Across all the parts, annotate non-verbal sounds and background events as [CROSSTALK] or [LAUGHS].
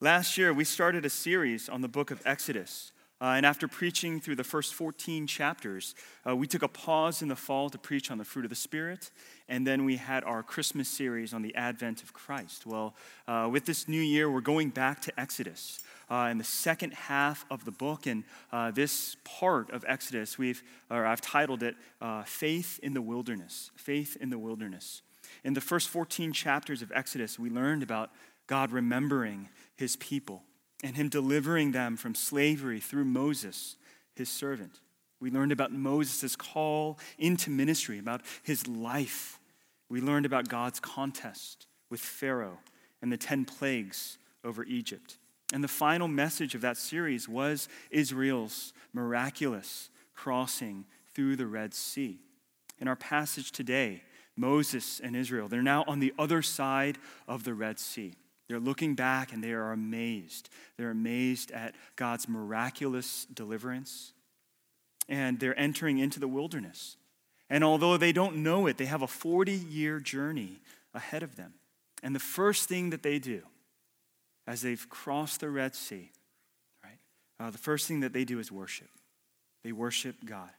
Last year, we started a series on the book of Exodus. Uh, and after preaching through the first 14 chapters, uh, we took a pause in the fall to preach on the fruit of the Spirit. And then we had our Christmas series on the advent of Christ. Well, uh, with this new year, we're going back to Exodus. Uh, in the second half of the book, and uh, this part of Exodus, we've, or I've titled it uh, "Faith in the Wilderness." Faith in the Wilderness. In the first 14 chapters of Exodus, we learned about God remembering his people and him delivering them from slavery through Moses, his servant. We learned about Moses' call into ministry, about his life. We learned about God's contest with Pharaoh and the 10 plagues over Egypt. And the final message of that series was Israel's miraculous crossing through the Red Sea. In our passage today, Moses and Israel, they're now on the other side of the Red Sea. They're looking back and they are amazed. They're amazed at God's miraculous deliverance. And they're entering into the wilderness. And although they don't know it, they have a 40 year journey ahead of them. And the first thing that they do as they've crossed the Red Sea, right, uh, the first thing that they do is worship. They worship God.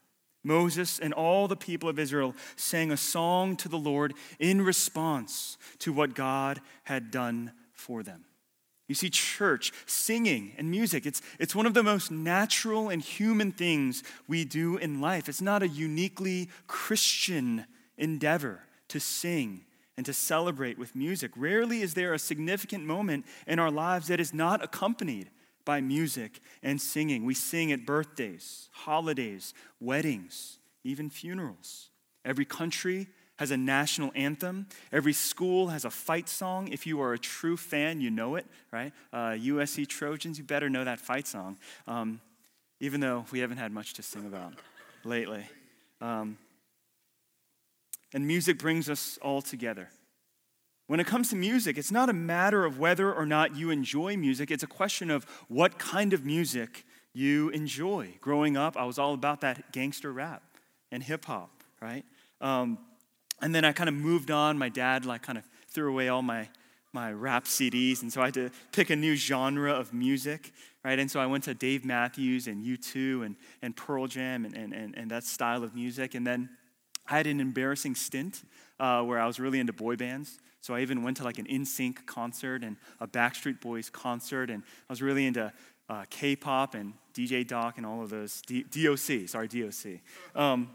Moses and all the people of Israel sang a song to the Lord in response to what God had done for them. You see, church, singing, and music, it's, it's one of the most natural and human things we do in life. It's not a uniquely Christian endeavor to sing and to celebrate with music. Rarely is there a significant moment in our lives that is not accompanied by music and singing. We sing at birthdays, holidays, weddings, even funerals. Every country has a national anthem. Every school has a fight song. If you are a true fan, you know it, right? Uh, USC Trojans, you better know that fight song, um, even though we haven't had much to sing about lately. Um, and music brings us all together. When it comes to music, it's not a matter of whether or not you enjoy music, it's a question of what kind of music you enjoy. Growing up, I was all about that gangster rap and hip hop, right? Um, and then I kind of moved on. My dad like kind of threw away all my my rap CDs, and so I had to pick a new genre of music, right? And so I went to Dave Matthews and U2 and, and Pearl Jam and, and, and, and that style of music. And then I had an embarrassing stint uh, where I was really into boy bands. So I even went to like an NSYNC concert and a Backstreet Boys concert, and I was really into uh, K-pop and DJ Doc and all of those. D- DOC, sorry, DOC. Um,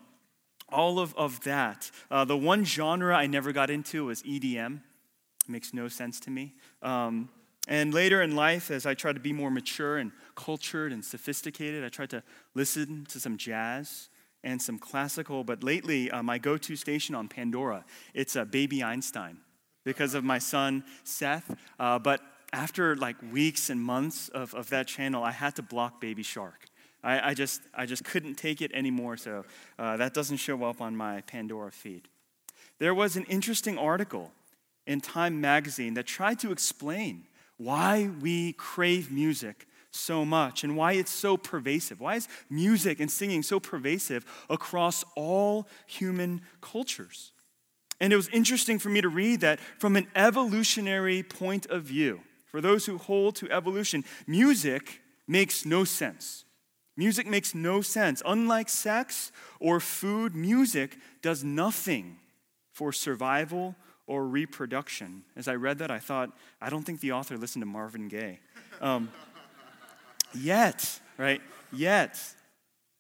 all of, of that. Uh, the one genre I never got into was EDM. It makes no sense to me. Um, and later in life, as I tried to be more mature and cultured and sophisticated, I tried to listen to some jazz and some classical. But lately, uh, my go to station on Pandora, it's uh, Baby Einstein because of my son Seth. Uh, but after like weeks and months of, of that channel, I had to block Baby Shark. I, I, just, I just couldn't take it anymore, so uh, that doesn't show up on my Pandora feed. There was an interesting article in Time magazine that tried to explain why we crave music so much and why it's so pervasive. Why is music and singing so pervasive across all human cultures? And it was interesting for me to read that from an evolutionary point of view, for those who hold to evolution, music makes no sense. Music makes no sense. Unlike sex or food, music does nothing for survival or reproduction. As I read that, I thought, I don't think the author listened to Marvin Gaye. Um, yet, right? Yet,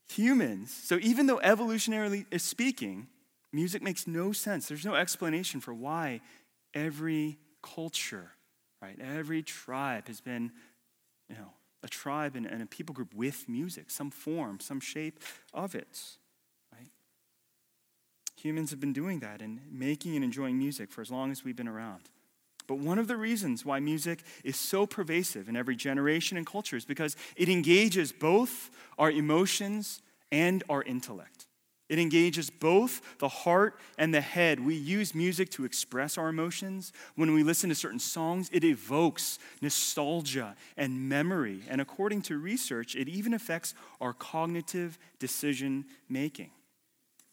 humans, so even though evolutionarily speaking, music makes no sense, there's no explanation for why every culture, right, every tribe has been, you know, a tribe and, and a people group with music, some form, some shape of it. Humans have been doing that and making and enjoying music for as long as we've been around. But one of the reasons why music is so pervasive in every generation and culture is because it engages both our emotions and our intellect. It engages both the heart and the head. We use music to express our emotions. When we listen to certain songs, it evokes nostalgia and memory. And according to research, it even affects our cognitive decision making.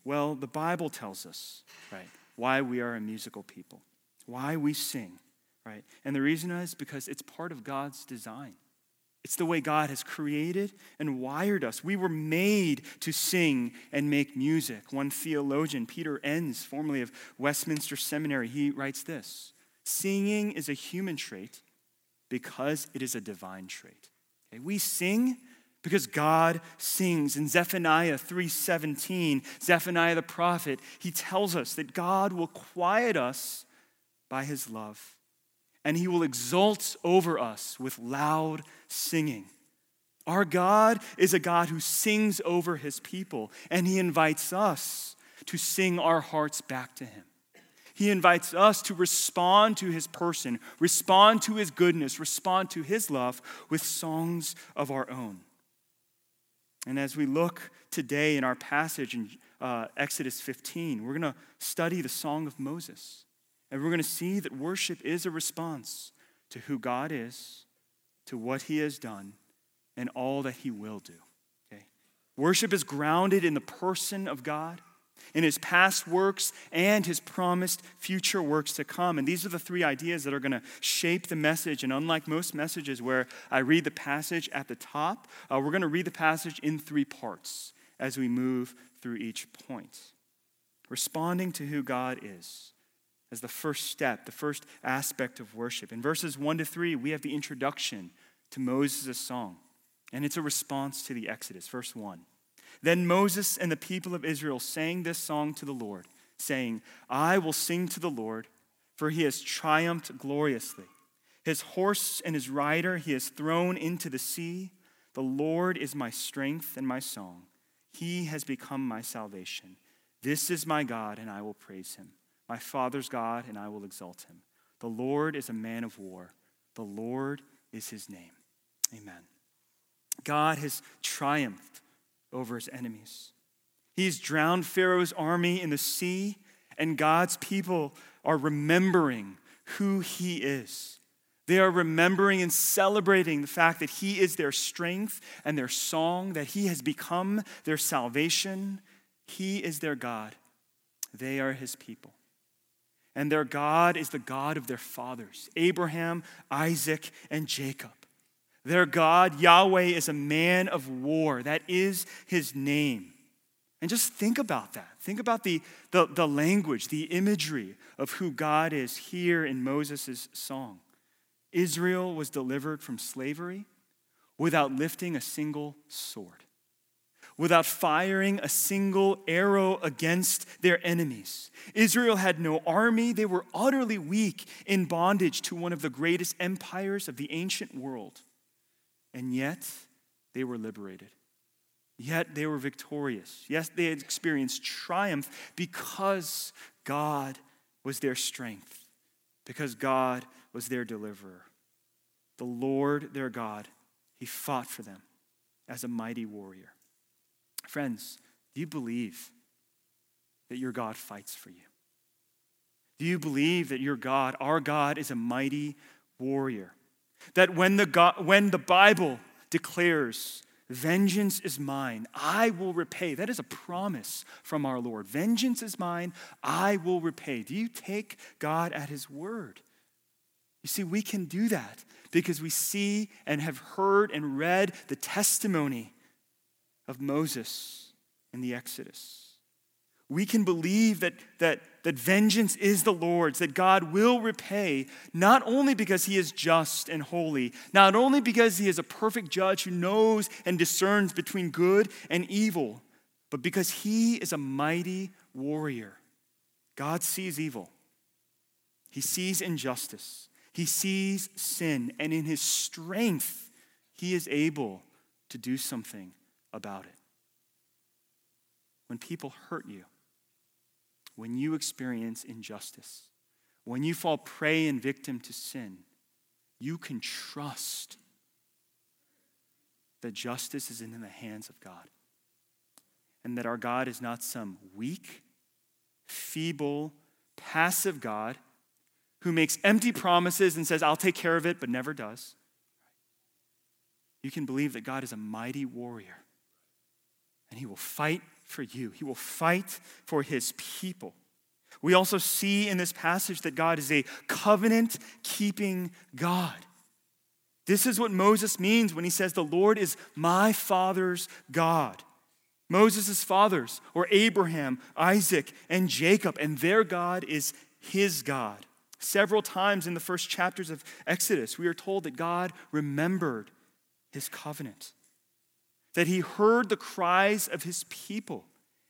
Well, the Bible tells us, right, why we are a musical people, why we sing, right? And the reason is because it's part of God's design. It's the way God has created and wired us. We were made to sing and make music. One theologian, Peter Enns, formerly of Westminster Seminary, he writes this Singing is a human trait because it is a divine trait. Okay? We sing because God sings. In Zephaniah 3:17, Zephaniah the prophet, he tells us that God will quiet us by his love and he will exult over us with loud singing. Our God is a God who sings over his people, and he invites us to sing our hearts back to him. He invites us to respond to his person, respond to his goodness, respond to his love with songs of our own. And as we look today in our passage in uh, Exodus 15, we're going to study the Song of Moses. And we're going to see that worship is a response to who God is, to what he has done, and all that he will do. Okay? Worship is grounded in the person of God, in his past works, and his promised future works to come. And these are the three ideas that are going to shape the message. And unlike most messages where I read the passage at the top, uh, we're going to read the passage in three parts as we move through each point. Responding to who God is as the first step, the first aspect of worship. In verses 1 to 3, we have the introduction to Moses' song, and it's a response to the Exodus. Verse 1. Then Moses and the people of Israel sang this song to the Lord, saying, I will sing to the Lord, for he has triumphed gloriously. His horse and his rider he has thrown into the sea. The Lord is my strength and my song. He has become my salvation. This is my God, and I will praise him my Father's God, and I will exalt him. The Lord is a man of war. The Lord is his name. Amen. God has triumphed over his enemies. He's drowned Pharaoh's army in the sea, and God's people are remembering who he is. They are remembering and celebrating the fact that he is their strength and their song, that he has become their salvation. He is their God. They are his people. And their God is the God of their fathers Abraham, Isaac, and Jacob. Their God, Yahweh, is a man of war. That is his name. And just think about that. Think about the, the, the language, the imagery of who God is here in Moses' song. Israel was delivered from slavery without lifting a single sword without firing a single arrow against their enemies. Israel had no army. They were utterly weak in bondage to one of the greatest empires of the ancient world. And yet, they were liberated. Yet, they were victorious. Yes, they had experienced triumph because God was their strength, because God was their deliverer. The Lord, their God, He fought for them as a mighty warrior. Friends, do you believe that your God fights for you? Do you believe that your God, our God, is a mighty warrior? That when the, God, when the Bible declares, Vengeance is mine, I will repay. That is a promise from our Lord. Vengeance is mine, I will repay. Do you take God at His word? You see, we can do that because we see and have heard and read the testimony of Moses in the Exodus. We can believe that, that, that vengeance is the Lord's, that God will repay, not only because he is just and holy, not only because he is a perfect judge who knows and discerns between good and evil, but because he is a mighty warrior. God sees evil, he sees injustice, he sees sin, and in his strength, he is able to do something about it. When people hurt you, when you experience injustice, when you fall prey and victim to sin, you can trust that justice is in the hands of God. And that our God is not some weak, feeble, passive God who makes empty promises and says, I'll take care of it, but never does. You can believe that God is a mighty warrior and he will fight for you. He will fight for his people. We also see in this passage that God is a covenant keeping God. This is what Moses means when he says, The Lord is my father's God. Moses' fathers were Abraham, Isaac, and Jacob, and their God is his God. Several times in the first chapters of Exodus, we are told that God remembered his covenant, that he heard the cries of his people,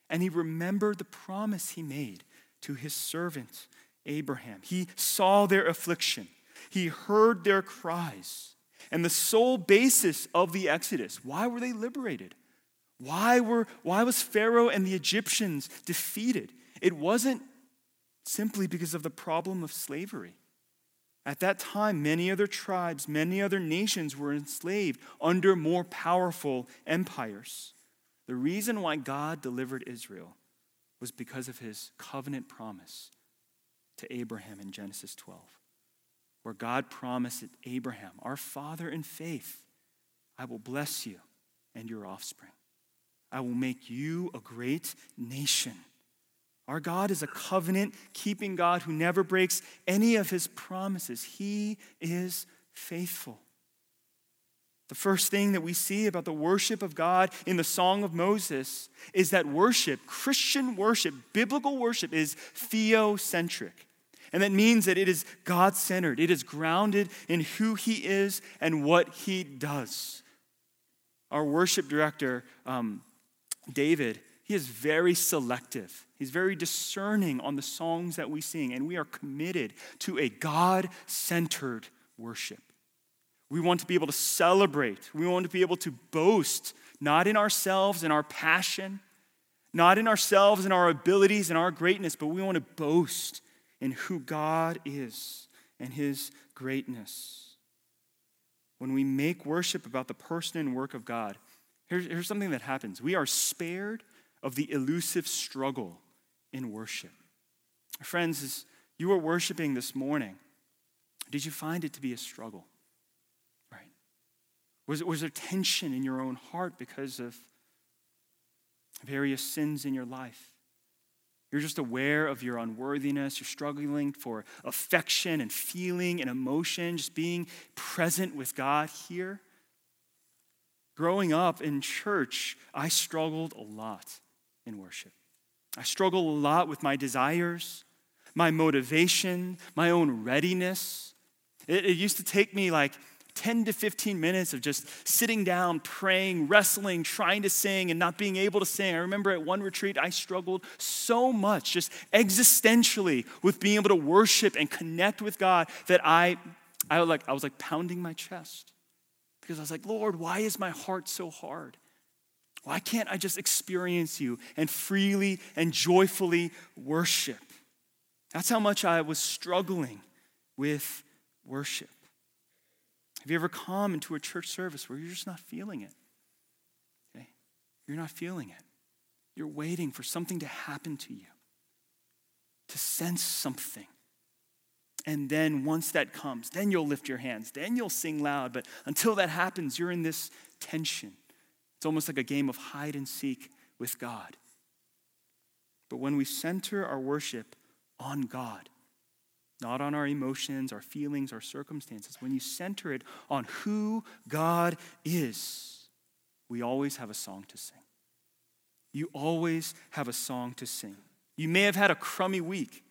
and he remembered the promise he made to his servant Abraham. He saw their affliction, he heard their cries. And the sole basis of the Exodus why were they liberated? Why, were, why was Pharaoh and the Egyptians defeated? It wasn't simply because of the problem of slavery. At that time, many other tribes, many other nations were enslaved under more powerful empires. The reason why God delivered Israel was because of his covenant promise to Abraham in Genesis 12, where God promised Abraham, our father in faith, I will bless you and your offspring. I will make you a great nation. Our God is a covenant keeping God who never breaks any of his promises. He is faithful. The first thing that we see about the worship of God in the Song of Moses is that worship, Christian worship, biblical worship, is theocentric. And that means that it is God centered, it is grounded in who He is and what He does. Our worship director, um, David, he is very selective. He's very discerning on the songs that we sing, and we are committed to a God centered worship. We want to be able to celebrate. We want to be able to boast, not in ourselves and our passion, not in ourselves and our abilities and our greatness, but we want to boast in who God is and his greatness. When we make worship about the person and work of God, here's, here's something that happens we are spared of the elusive struggle in worship. Friends, as you were worshiping this morning, did you find it to be a struggle? Right? Was, was there tension in your own heart because of various sins in your life? You're just aware of your unworthiness. You're struggling for affection and feeling and emotion, just being present with God here. Growing up in church, I struggled a lot in worship. I struggle a lot with my desires, my motivation, my own readiness. It, it used to take me like 10 to 15 minutes of just sitting down, praying, wrestling, trying to sing, and not being able to sing. I remember at one retreat, I struggled so much, just existentially, with being able to worship and connect with God that I, I, was like, I was like pounding my chest because I was like, Lord, why is my heart so hard? Why can't I just experience you and freely and joyfully worship? That's how much I was struggling with worship. Have you ever come into a church service where you're just not feeling it? Okay? You're not feeling it. You're waiting for something to happen to you, to sense something. And then once that comes, then you'll lift your hands, then you'll sing loud. But until that happens, you're in this tension. It's almost like a game of hide and seek with God. But when we center our worship on God, not on our emotions, our feelings, our circumstances. When you center it on who God is, we always have a song to sing. You always have a song to sing. You may have had a crummy week.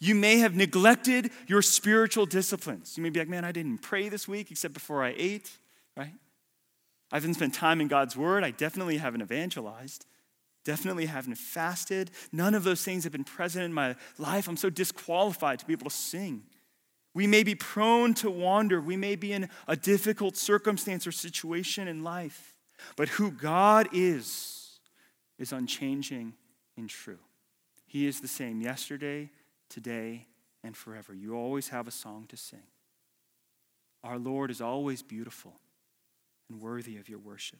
You may have neglected your spiritual disciplines. You may be like, man, I didn't pray this week except before I ate, right? I haven't spent time in God's word. I definitely haven't evangelized. Definitely haven't fasted. None of those things have been present in my life. I'm so disqualified to be able to sing. We may be prone to wander. We may be in a difficult circumstance or situation in life. But who God is, is unchanging and true. He is the same yesterday, today, and forever. You always have a song to sing. Our Lord is always beautiful and worthy of your worship.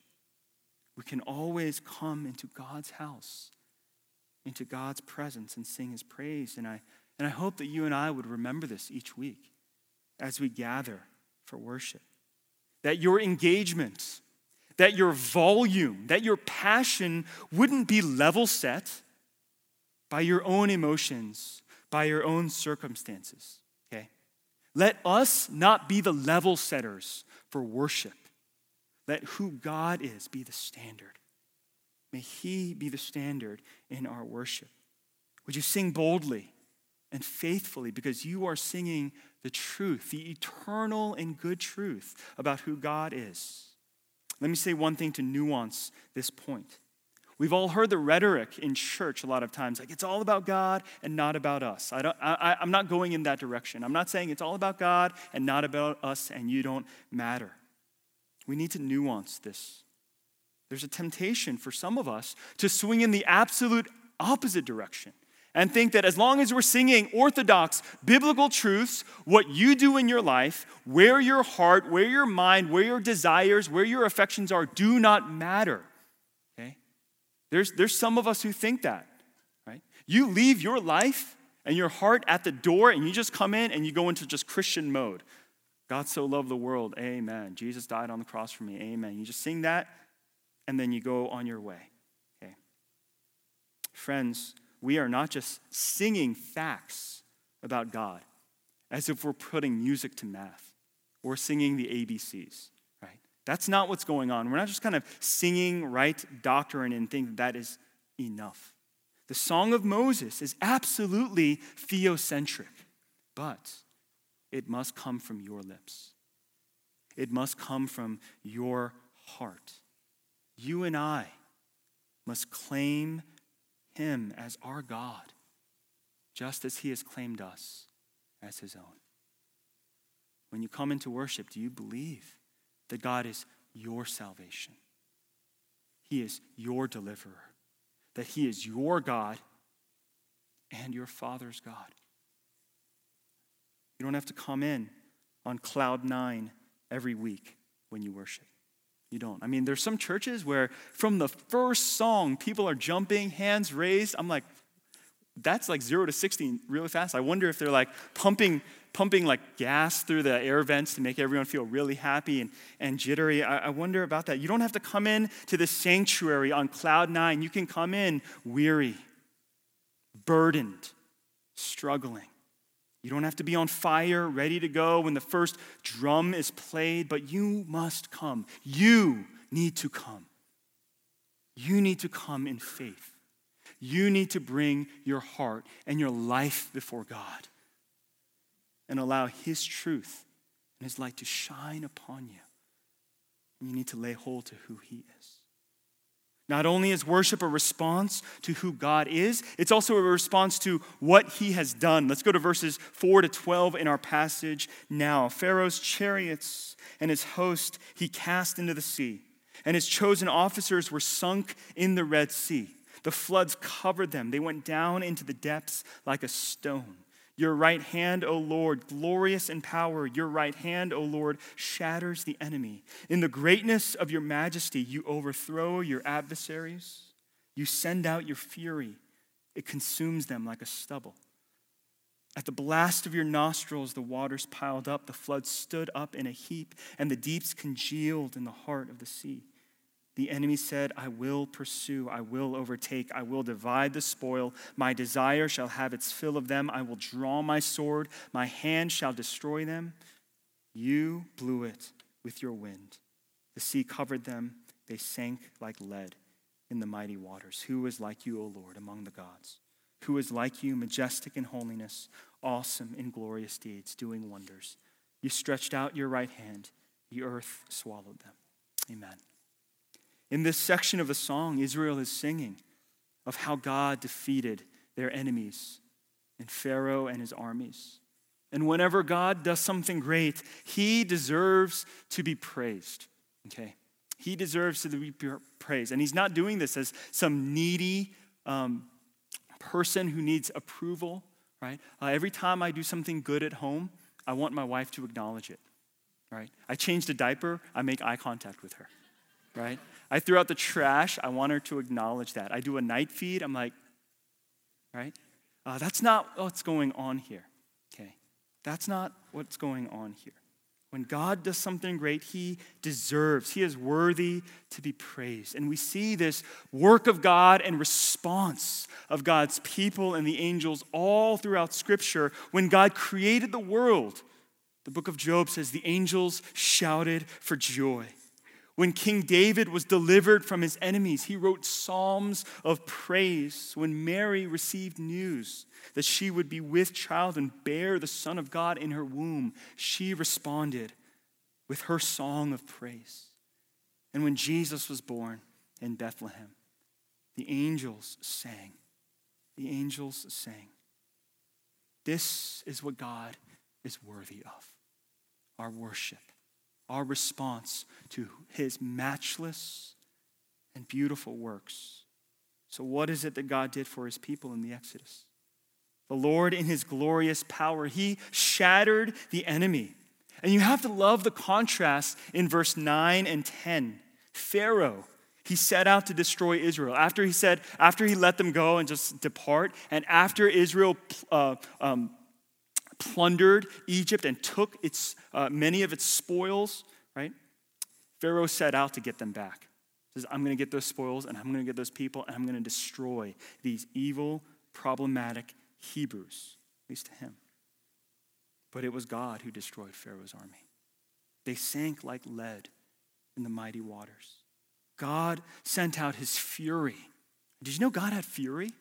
We can always come into God's house, into God's presence, and sing his praise. And I, and I hope that you and I would remember this each week as we gather for worship. That your engagement, that your volume, that your passion wouldn't be level set by your own emotions, by your own circumstances. Okay? Let us not be the level setters for worship. Let who God is be the standard. May He be the standard in our worship. Would you sing boldly and faithfully because you are singing the truth, the eternal and good truth about who God is? Let me say one thing to nuance this point. We've all heard the rhetoric in church a lot of times, like it's all about God and not about us. I don't, I, I'm not going in that direction. I'm not saying it's all about God and not about us and you don't matter. We need to nuance this. There's a temptation for some of us to swing in the absolute opposite direction and think that as long as we're singing orthodox biblical truths, what you do in your life, where your heart, where your mind, where your desires, where your affections are, do not matter. Okay? There's, there's some of us who think that, right? You leave your life and your heart at the door and you just come in and you go into just Christian mode. God so loved the world, amen. Jesus died on the cross for me, amen. You just sing that and then you go on your way. Okay. Friends, we are not just singing facts about God as if we're putting music to math or singing the ABCs, right? That's not what's going on. We're not just kind of singing right doctrine and think that, that is enough. The Song of Moses is absolutely theocentric, but it must come from your lips. It must come from your heart. You and I must claim him as our God, just as he has claimed us as his own. When you come into worship, do you believe that God is your salvation? He is your deliverer, that he is your God and your Father's God. You don't have to come in on cloud nine every week when you worship. You don't. I mean, there's some churches where from the first song, people are jumping, hands raised. I'm like, that's like zero to 60 really fast. I wonder if they're like pumping, pumping like gas through the air vents to make everyone feel really happy and, and jittery. I, I wonder about that. You don't have to come in to the sanctuary on cloud nine. You can come in weary, burdened, struggling. You don't have to be on fire, ready to go when the first drum is played, but you must come. You need to come. You need to come in faith. You need to bring your heart and your life before God and allow His truth and His light to shine upon you. You need to lay hold to who He is. Not only is worship a response to who God is, it's also a response to what he has done. Let's go to verses 4 to 12 in our passage now. Pharaoh's chariots and his host he cast into the sea, and his chosen officers were sunk in the Red Sea. The floods covered them, they went down into the depths like a stone. Your right hand, O Lord, glorious in power, your right hand, O Lord, shatters the enemy. In the greatness of your majesty, you overthrow your adversaries. You send out your fury, it consumes them like a stubble. At the blast of your nostrils, the waters piled up, the floods stood up in a heap, and the deeps congealed in the heart of the sea. The enemy said, I will pursue, I will overtake, I will divide the spoil. My desire shall have its fill of them. I will draw my sword, my hand shall destroy them. You blew it with your wind. The sea covered them, they sank like lead in the mighty waters. Who is like you, O Lord, among the gods? Who is like you, majestic in holiness, awesome in glorious deeds, doing wonders? You stretched out your right hand, the earth swallowed them. Amen. In this section of the song, Israel is singing of how God defeated their enemies and Pharaoh and his armies. And whenever God does something great, he deserves to be praised. Okay? He deserves to be praised. And he's not doing this as some needy um, person who needs approval, right? Uh, every time I do something good at home, I want my wife to acknowledge it, right? I changed a diaper, I make eye contact with her, right? I threw out the trash. I want her to acknowledge that. I do a night feed. I'm like, right? Uh, that's not what's going on here. Okay. That's not what's going on here. when God does something great, he deserves, he is worthy to be praised. And we see this work of God and response of God's people and the angels all throughout Scripture. When God created the world, the book of Job says the angels shouted for joy. When King David was delivered from his enemies, he wrote psalms of praise. When Mary received news that she would be with child and bear the Son of God in her womb, she responded with her song of praise. And when Jesus was born in Bethlehem, the angels sang. The angels sang. This is what God is worthy of our worship our response to his matchless and beautiful works. So, what is it that God did for his people in the Exodus? The Lord, in his glorious power, he shattered the enemy. And you have to love the contrast in verse 9 and 10. Pharaoh, he set out to destroy Israel. After he said, after he let them go and just depart, and after Israel uh, um, plundered Egypt and took its, uh, many of its spoils, right? Pharaoh set out to get them back. He says, I'm going to get those spoils and I'm going to get those people and I'm going to destroy these evil, problematic Hebrews, at least to him. But it was God who destroyed Pharaoh's army. They sank like lead in the mighty waters. God sent out his fury. Did you know God had fury?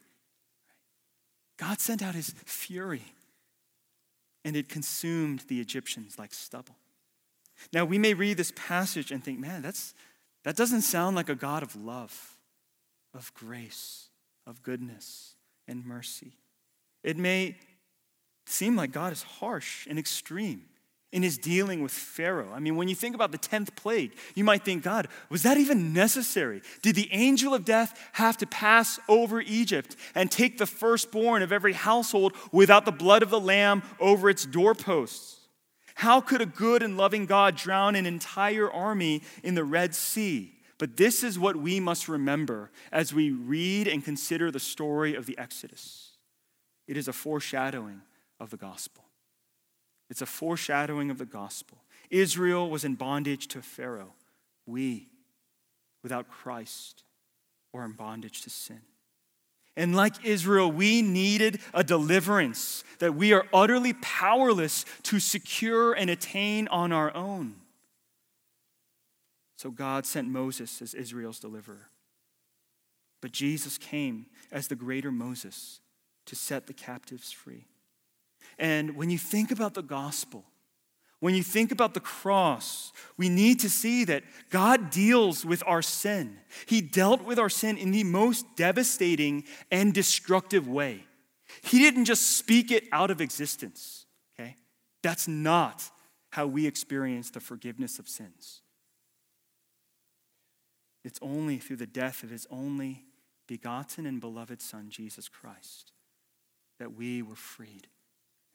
God sent out his fury and it consumed the Egyptians like stubble. Now, we may read this passage and think, man, that's, that doesn't sound like a God of love, of grace, of goodness, and mercy. It may seem like God is harsh and extreme in his dealing with Pharaoh. I mean, when you think about the 10th plague, you might think, God, was that even necessary? Did the angel of death have to pass over Egypt and take the firstborn of every household without the blood of the lamb over its doorposts? How could a good and loving God drown an entire army in the Red Sea? But this is what we must remember as we read and consider the story of the Exodus it is a foreshadowing of the gospel. It's a foreshadowing of the gospel. Israel was in bondage to Pharaoh. We, without Christ, were in bondage to sin. And like Israel, we needed a deliverance that we are utterly powerless to secure and attain on our own. So God sent Moses as Israel's deliverer. But Jesus came as the greater Moses to set the captives free. And when you think about the gospel, when you think about the cross, we need to see that God deals with our sin. He dealt with our sin in the most devastating and destructive way. He didn't just speak it out of existence, okay? That's not how we experience the forgiveness of sins. It's only through the death of his only begotten and beloved Son, Jesus Christ, that we were freed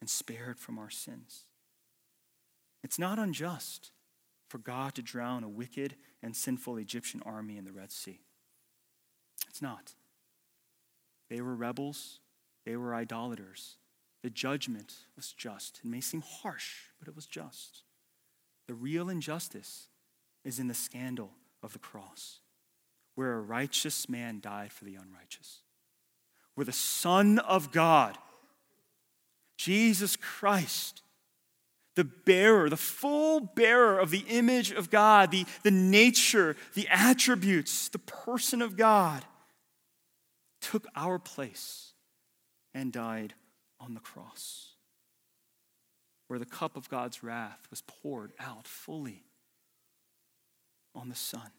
and spared from our sins. It's not unjust for God to drown a wicked and sinful Egyptian army in the Red Sea. It's not. They were rebels, they were idolaters. The judgment was just. It may seem harsh, but it was just. The real injustice is in the scandal of the cross, where a righteous man died for the unrighteous, where the Son of God Jesus Christ, the bearer, the full bearer of the image of God, the, the nature, the attributes, the person of God, took our place and died on the cross, where the cup of God's wrath was poured out fully on the Son.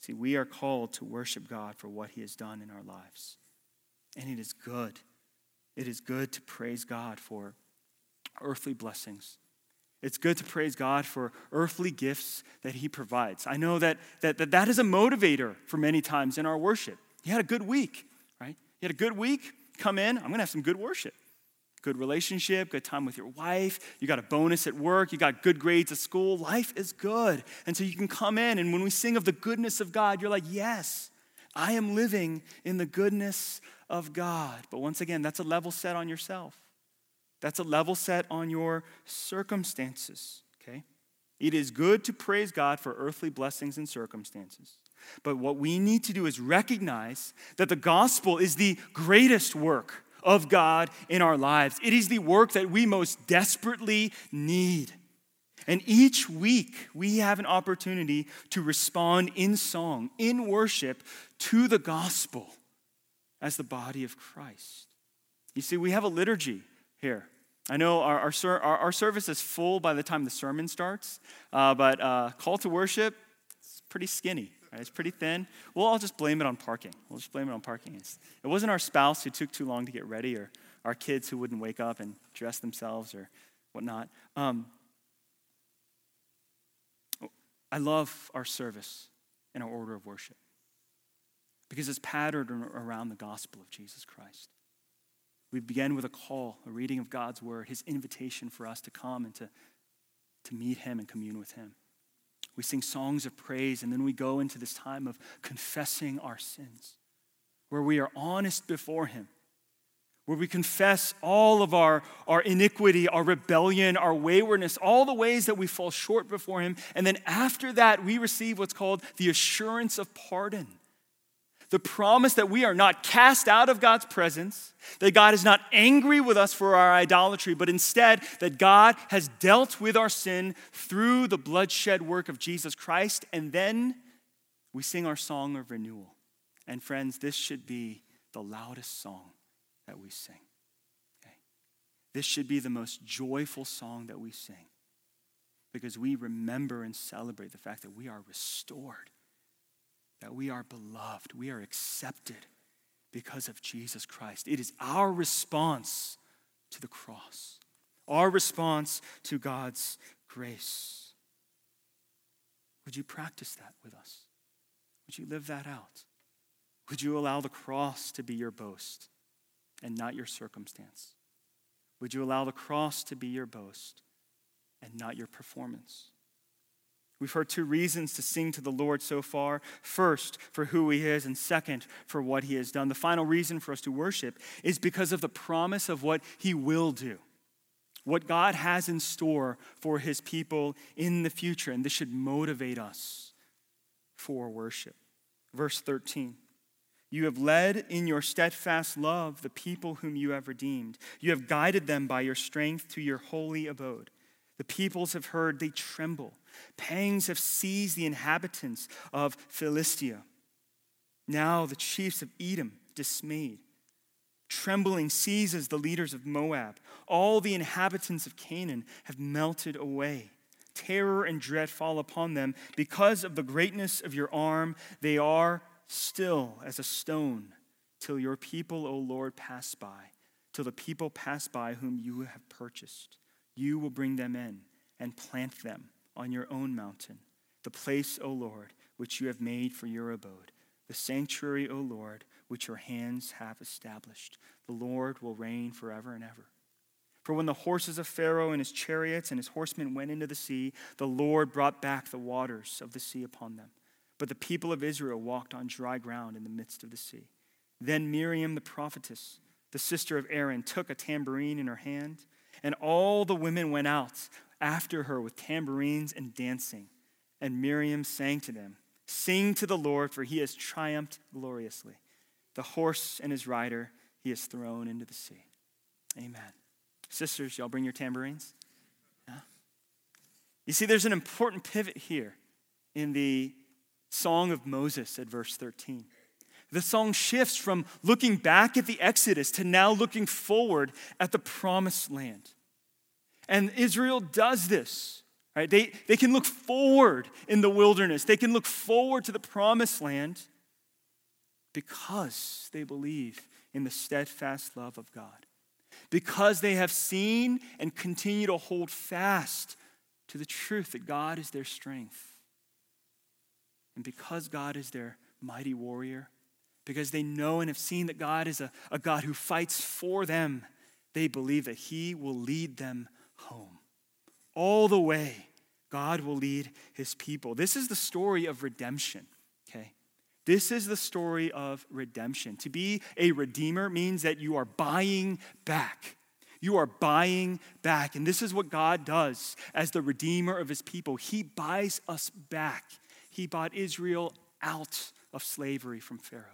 See, we are called to worship God for what He has done in our lives, and it is good it is good to praise God for earthly blessings. It's good to praise God for earthly gifts that He provides. I know that that, that, that is a motivator for many times in our worship. You had a good week, right? You had a good week, come in, I'm gonna have some good worship. Good relationship, good time with your wife, you got a bonus at work, you got good grades at school. Life is good. And so you can come in, and when we sing of the goodness of God, you're like, yes, I am living in the goodness of God. But once again, that's a level set on yourself. That's a level set on your circumstances, okay? It is good to praise God for earthly blessings and circumstances. But what we need to do is recognize that the gospel is the greatest work of God in our lives. It is the work that we most desperately need. And each week, we have an opportunity to respond in song, in worship, to the gospel as the body of Christ. You see, we have a liturgy here. I know our, our, our, our service is full by the time the sermon starts, uh, but uh, call to worship, it's pretty skinny. Right? It's pretty thin. We'll all just blame it on parking. We'll just blame it on parking. It's, it wasn't our spouse who took too long to get ready or our kids who wouldn't wake up and dress themselves or whatnot. Um, I love our service and our order of worship because it's patterned around the gospel of Jesus Christ. We begin with a call, a reading of God's word, his invitation for us to come and to, to meet him and commune with him. We sing songs of praise, and then we go into this time of confessing our sins, where we are honest before him where we confess all of our, our iniquity, our rebellion, our waywardness, all the ways that we fall short before Him. And then after that, we receive what's called the assurance of pardon. The promise that we are not cast out of God's presence, that God is not angry with us for our idolatry, but instead that God has dealt with our sin through the bloodshed work of Jesus Christ. And then we sing our song of renewal. And friends, this should be the loudest song that we sing. Okay? This should be the most joyful song that we sing because we remember and celebrate the fact that we are restored, that we are beloved, we are accepted because of Jesus Christ. It is our response to the cross, our response to God's grace. Would you practice that with us? Would you live that out? Would you allow the cross to be your boast? and not your circumstance? Would you allow the cross to be your boast and not your performance? We've heard two reasons to sing to the Lord so far. First, for who he is, and second, for what he has done. The final reason for us to worship is because of the promise of what he will do, what God has in store for his people in the future. And this should motivate us for worship. Verse 13. You have led in your steadfast love the people whom you have redeemed. You have guided them by your strength to your holy abode. The peoples have heard, they tremble. Pangs have seized the inhabitants of Philistia. Now the chiefs of Edom dismayed. Trembling seizes the leaders of Moab. All the inhabitants of Canaan have melted away. Terror and dread fall upon them. Because of the greatness of your arm, they are still as a stone till your people, O Lord, pass by, till the people pass by whom you have purchased. You will bring them in and plant them on your own mountain, the place, O Lord, which you have made for your abode, the sanctuary, O Lord, which your hands have established. The Lord will reign forever and ever. For when the horses of Pharaoh and his chariots and his horsemen went into the sea, the Lord brought back the waters of the sea upon them. But the people of Israel walked on dry ground in the midst of the sea. Then Miriam the prophetess, the sister of Aaron, took a tambourine in her hand, and all the women went out after her with tambourines and dancing. And Miriam sang to them, Sing to the Lord, for he has triumphed gloriously. The horse and his rider he has thrown into the sea. Amen. Sisters, y'all bring your tambourines? Yeah. You see, there's an important pivot here in the Song of Moses at verse 13. The song shifts from looking back at the Exodus to now looking forward at the promised land. And Israel does this, right? They, they can look forward in the wilderness, they can look forward to the promised land because they believe in the steadfast love of God, because they have seen and continue to hold fast to the truth that God is their strength. And because God is their mighty warrior, because they know and have seen that God is a, a God who fights for them, they believe that He will lead them home. All the way, God will lead His people. This is the story of redemption, okay? This is the story of redemption. To be a redeemer means that you are buying back. You are buying back. And this is what God does as the redeemer of his people. He buys us back. He bought Israel out of slavery from Pharaoh.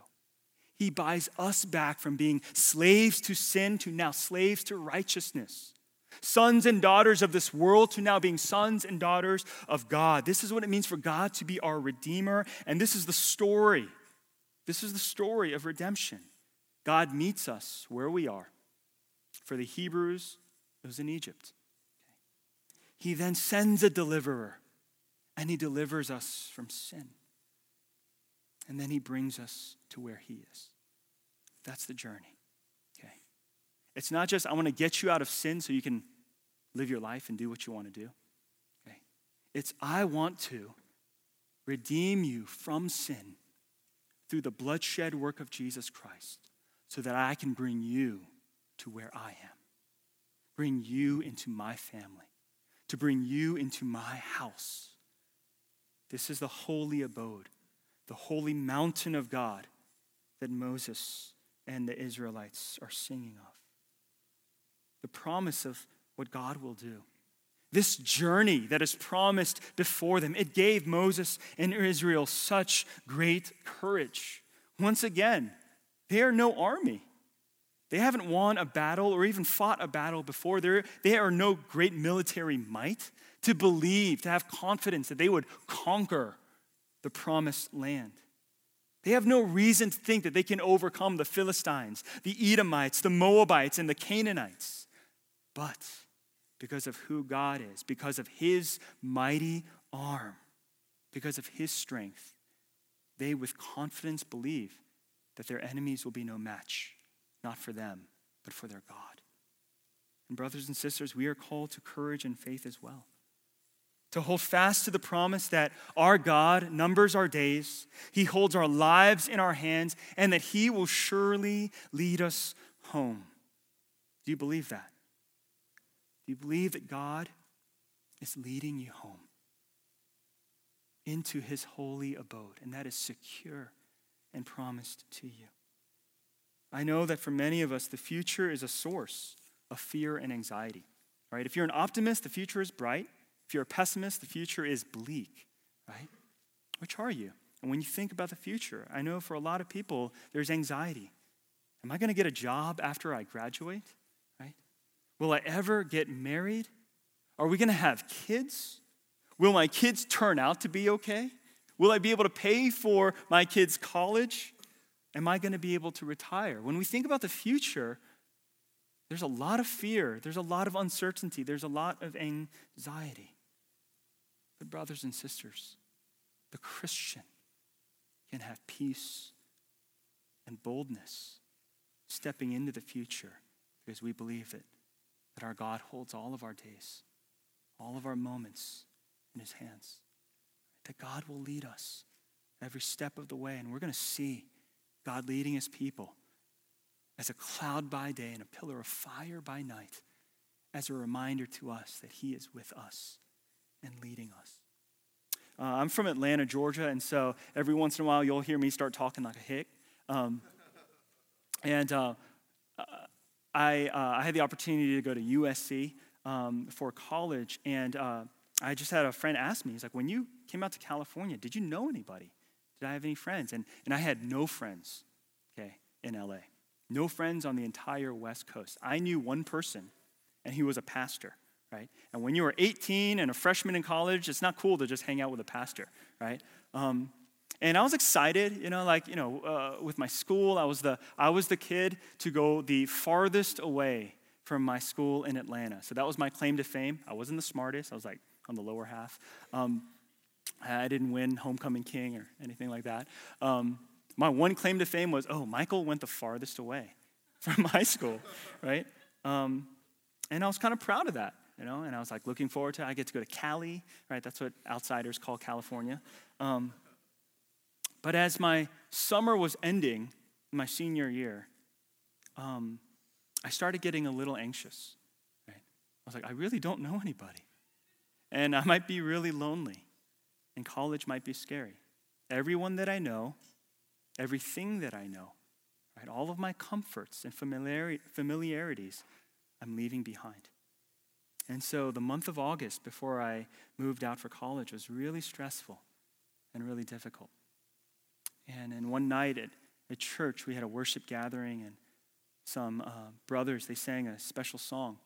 He buys us back from being slaves to sin to now slaves to righteousness. Sons and daughters of this world to now being sons and daughters of God. This is what it means for God to be our Redeemer. And this is the story. This is the story of redemption. God meets us where we are. For the Hebrews, it was in Egypt. He then sends a deliverer, and he delivers us from sin. And then he brings us to where he is. That's the journey. It's not just, I want to get you out of sin so you can live your life and do what you want to do. Okay. It's, I want to redeem you from sin through the bloodshed work of Jesus Christ so that I can bring you to where I am, bring you into my family, to bring you into my house. This is the holy abode, the holy mountain of God that Moses and the Israelites are singing of. The promise of what God will do. This journey that is promised before them, it gave Moses and Israel such great courage. Once again, they are no army. They haven't won a battle or even fought a battle before. They're, they are no great military might to believe, to have confidence that they would conquer the promised land. They have no reason to think that they can overcome the Philistines, the Edomites, the Moabites, and the Canaanites. But because of who God is, because of his mighty arm, because of his strength, they with confidence believe that their enemies will be no match, not for them, but for their God. And, brothers and sisters, we are called to courage and faith as well. To hold fast to the promise that our God numbers our days, He holds our lives in our hands, and that He will surely lead us home. Do you believe that? Do you believe that God is leading you home into His holy abode, and that is secure? and promised to you. I know that for many of us, the future is a source of fear and anxiety. Right? If you're an optimist, the future is bright. If you're a pessimist, the future is bleak. Right? Which are you? And when you think about the future, I know for a lot of people, there's anxiety. Am I going to get a job after I graduate? Will I ever get married? Are we going to have kids? Will my kids turn out to be okay? Will I be able to pay for my kids' college? Am I going to be able to retire? When we think about the future, there's a lot of fear, there's a lot of uncertainty, there's a lot of anxiety. But, brothers and sisters, the Christian can have peace and boldness stepping into the future because we believe it, that our God holds all of our days, all of our moments in his hands that God will lead us every step of the way. And we're going to see God leading his people as a cloud by day and a pillar of fire by night, as a reminder to us that he is with us and leading us. Uh, I'm from Atlanta, Georgia, and so every once in a while you'll hear me start talking like a hick. Um, and uh, I, uh, I had the opportunity to go to USC um, for college, and uh, I just had a friend ask me, he's like, when you came out to California. Did you know anybody? Did I have any friends? And, and I had no friends, okay, in LA. No friends on the entire West Coast. I knew one person, and he was a pastor, right? And when you were 18 and a freshman in college, it's not cool to just hang out with a pastor, right? Um, and I was excited, you know, like, you know, uh, with my school, I was, the, I was the kid to go the farthest away from my school in Atlanta. So that was my claim to fame. I wasn't the smartest, I was like on the lower half. Um, I didn't win Homecoming King or anything like that. Um, my one claim to fame was, oh, Michael went the farthest away [LAUGHS] from high school, right? Um, and I was kind of proud of that, you know, and I was like looking forward to it. I get to go to Cali, right? That's what outsiders call California. Um, but as my summer was ending, my senior year, um, I started getting a little anxious, right? I was like, I really don't know anybody. And I might be really lonely and college might be scary. Everyone that I know, everything that I know, right, all of my comforts and familiari- familiarities I'm leaving behind. And so the month of August before I moved out for college was really stressful and really difficult. And, and one night at, at church, we had a worship gathering, and some uh, brothers, they sang a special song.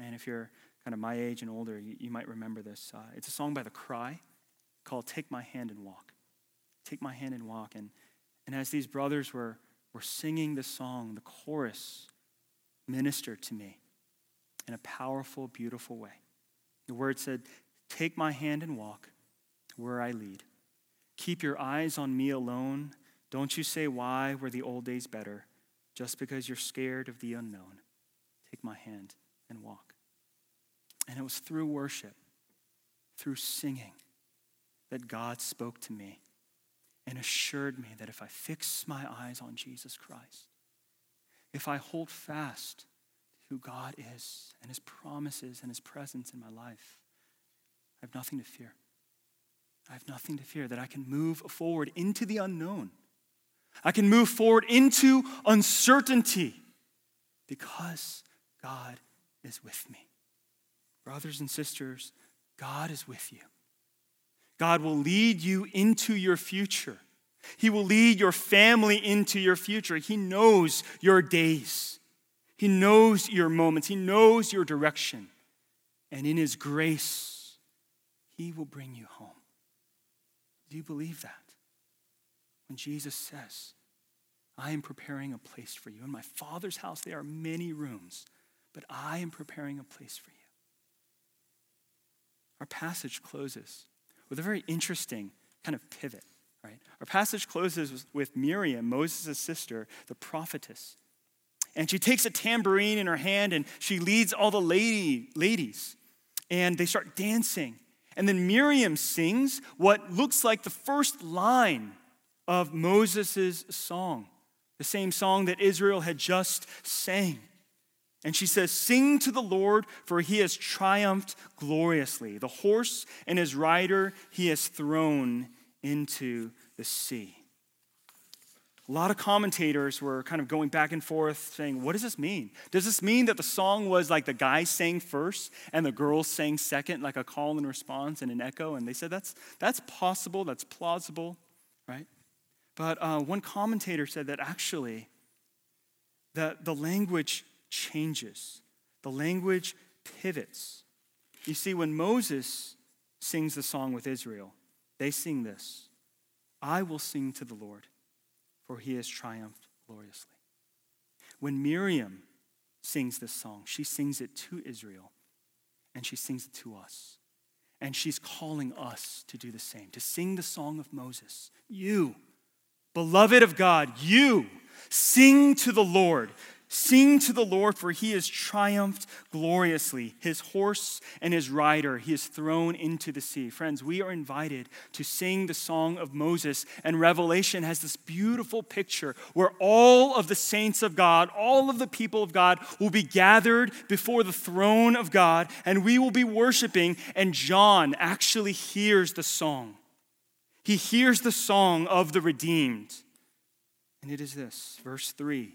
And if you're kind of my age and older, you, you might remember this. Uh, it's a song by The Cry called Take My Hand and Walk. Take My Hand and Walk. And, and as these brothers were, were singing the song, the chorus ministered to me in a powerful, beautiful way. The word said, Take my hand and walk where I lead. Keep your eyes on me alone. Don't you say why were the old days better just because you're scared of the unknown. Take my hand and walk. And it was through worship, through singing, that God spoke to me and assured me that if I fix my eyes on Jesus Christ, if I hold fast to who God is and his promises and his presence in my life, I have nothing to fear. I have nothing to fear, that I can move forward into the unknown. I can move forward into uncertainty because God is with me. Brothers and sisters, God is with you. God will lead you into your future. He will lead your family into your future. He knows your days. He knows your moments. He knows your direction. And in His grace, He will bring you home. Do you believe that? When Jesus says, I am preparing a place for you. In my Father's house, there are many rooms, but I am preparing a place for you. Our passage closes with a very interesting kind of pivot, right? Our passage closes with Miriam, Moses' sister, the prophetess. And she takes a tambourine in her hand and she leads all the lady, ladies. And they start dancing. And then Miriam sings what looks like the first line of Moses' song, the same song that Israel had just sang. And she says, Sing to the Lord, for he has triumphed gloriously. The horse and his rider he has thrown into the sea. A lot of commentators were kind of going back and forth saying, What does this mean? Does this mean that the song was like the guys sang first and the girls sang second, like a call and response and an echo? And they said that's, that's possible, that's plausible, right? But uh, one commentator said that actually the, the language changes, the language pivots. You see, when Moses sings the song with Israel, they sing this I will sing to the Lord for he has triumphed gloriously. When Miriam sings this song, she sings it to Israel and she sings it to us. And she's calling us to do the same, to sing the song of Moses. You, beloved of God, you sing to the Lord. Sing to the Lord, for he has triumphed gloriously. His horse and his rider he has thrown into the sea. Friends, we are invited to sing the song of Moses, and Revelation has this beautiful picture where all of the saints of God, all of the people of God, will be gathered before the throne of God, and we will be worshiping. And John actually hears the song. He hears the song of the redeemed. And it is this, verse 3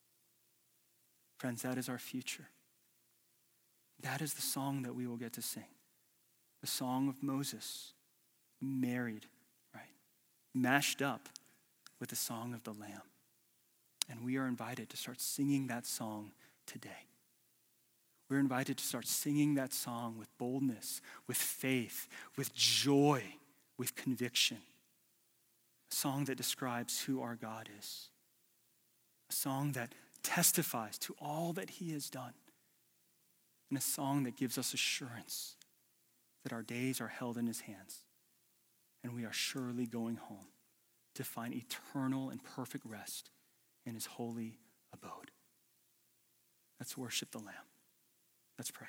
Friends, that is our future. That is the song that we will get to sing. The song of Moses, married, right? Mashed up with the song of the Lamb. And we are invited to start singing that song today. We're invited to start singing that song with boldness, with faith, with joy, with conviction. A song that describes who our God is. A song that testifies to all that he has done. And a song that gives us assurance that our days are held in his hands and we are surely going home to find eternal and perfect rest in his holy abode. Let's worship the Lamb. Let's pray.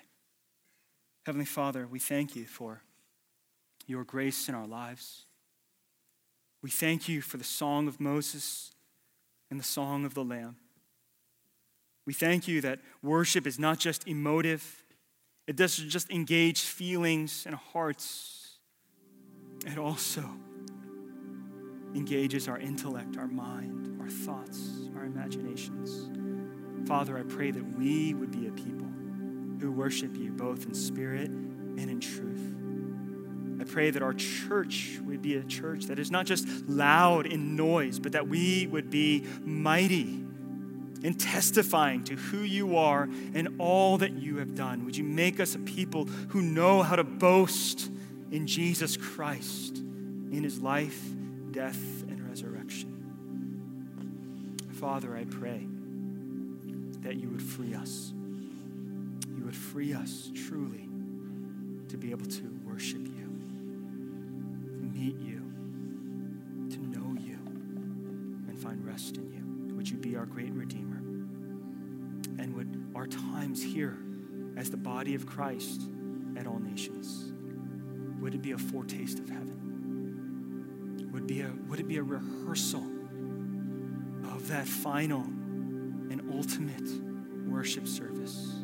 Heavenly Father, we thank you for your grace in our lives. We thank you for the song of Moses and the song of the Lamb. We thank you that worship is not just emotive, it doesn't just engage feelings and hearts, it also engages our intellect, our mind, our thoughts, our imaginations. Father, I pray that we would be a people who worship you both in spirit and in truth. I pray that our church would be a church that is not just loud in noise, but that we would be mighty in testifying to who you are and all that you have done. Would you make us a people who know how to boast in Jesus Christ, in his life, death, and resurrection? Father, I pray that you would free us. You would free us truly to be able to worship you, meet you, to know you, and find rest in you. Would you be our great Redeemer? And would our times here as the body of Christ at all nations, would it be a foretaste of heaven? Would, be a, would it be a rehearsal of that final and ultimate worship service?